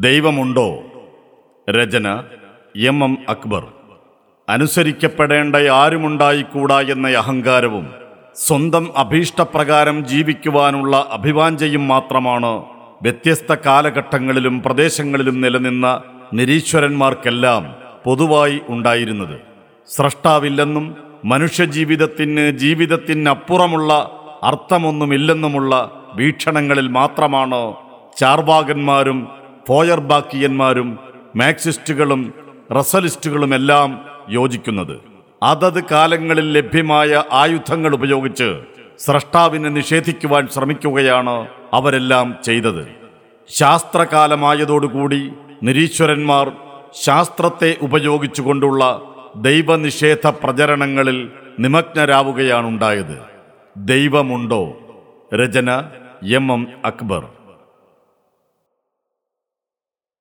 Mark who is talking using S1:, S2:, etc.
S1: ദൈവമുണ്ടോ? രചന M M Akbar. അനുസരിക്കപ്പെടേണ്ട ആരുമുണ്ടായിക്കൂടാ എന്ന അഹങ്കാരവും സ്വന്തം അഭീഷ്ടപ്രകാരം ജീവിക്കുവാനുള്ള അഭിവാഞ്ചയും മാത്രമാണ് വ്യത്യസ്ത കാലഘട്ടങ്ങളിലും പ്രദേശങ്ങളിലും നിലനിന്ന നിരീശ്വരന്മാർക്കെല്ലാം പൊതുവായി ഉണ്ടായിരുന്നത്. സ്രഷ്ടാവില്ലെന്നും മനുഷ്യജീവിതത്തിന് ജീവിതത്തിനപ്പുറമുള്ള അർത്ഥമൊന്നുമില്ലെന്നുമുള്ള വീക്ഷണങ്ങളിൽ മാത്രമാണ് ചാർവാകന്മാരും ഫോയർബാക്കിയന്മാരും മാക്സിസ്റ്റുകളും റസലിസ്റ്റുകളുമെല്ലാം യോജിക്കുന്നത്. അതത് കാലങ്ങളിൽ ലഭ്യമായ ആയുധങ്ങൾ ഉപയോഗിച്ച് സ്രഷ്ടാവിനെ നിഷേധിക്കുവാൻ ശ്രമിക്കുകയാണ് അവരെല്ലാം ചെയ്തത്. ശാസ്ത്രകാലമായതോടുകൂടി നിരീശ്വരന്മാർ ശാസ്ത്രത്തെ ഉപയോഗിച്ചുകൊണ്ടുള്ള ദൈവനിഷേധ പ്രചരണങ്ങളിൽ നിമഗ്നരാവുകയാണുണ്ടായത്. ദൈവമുണ്ടോ? രചന എം എം അക്ബർ.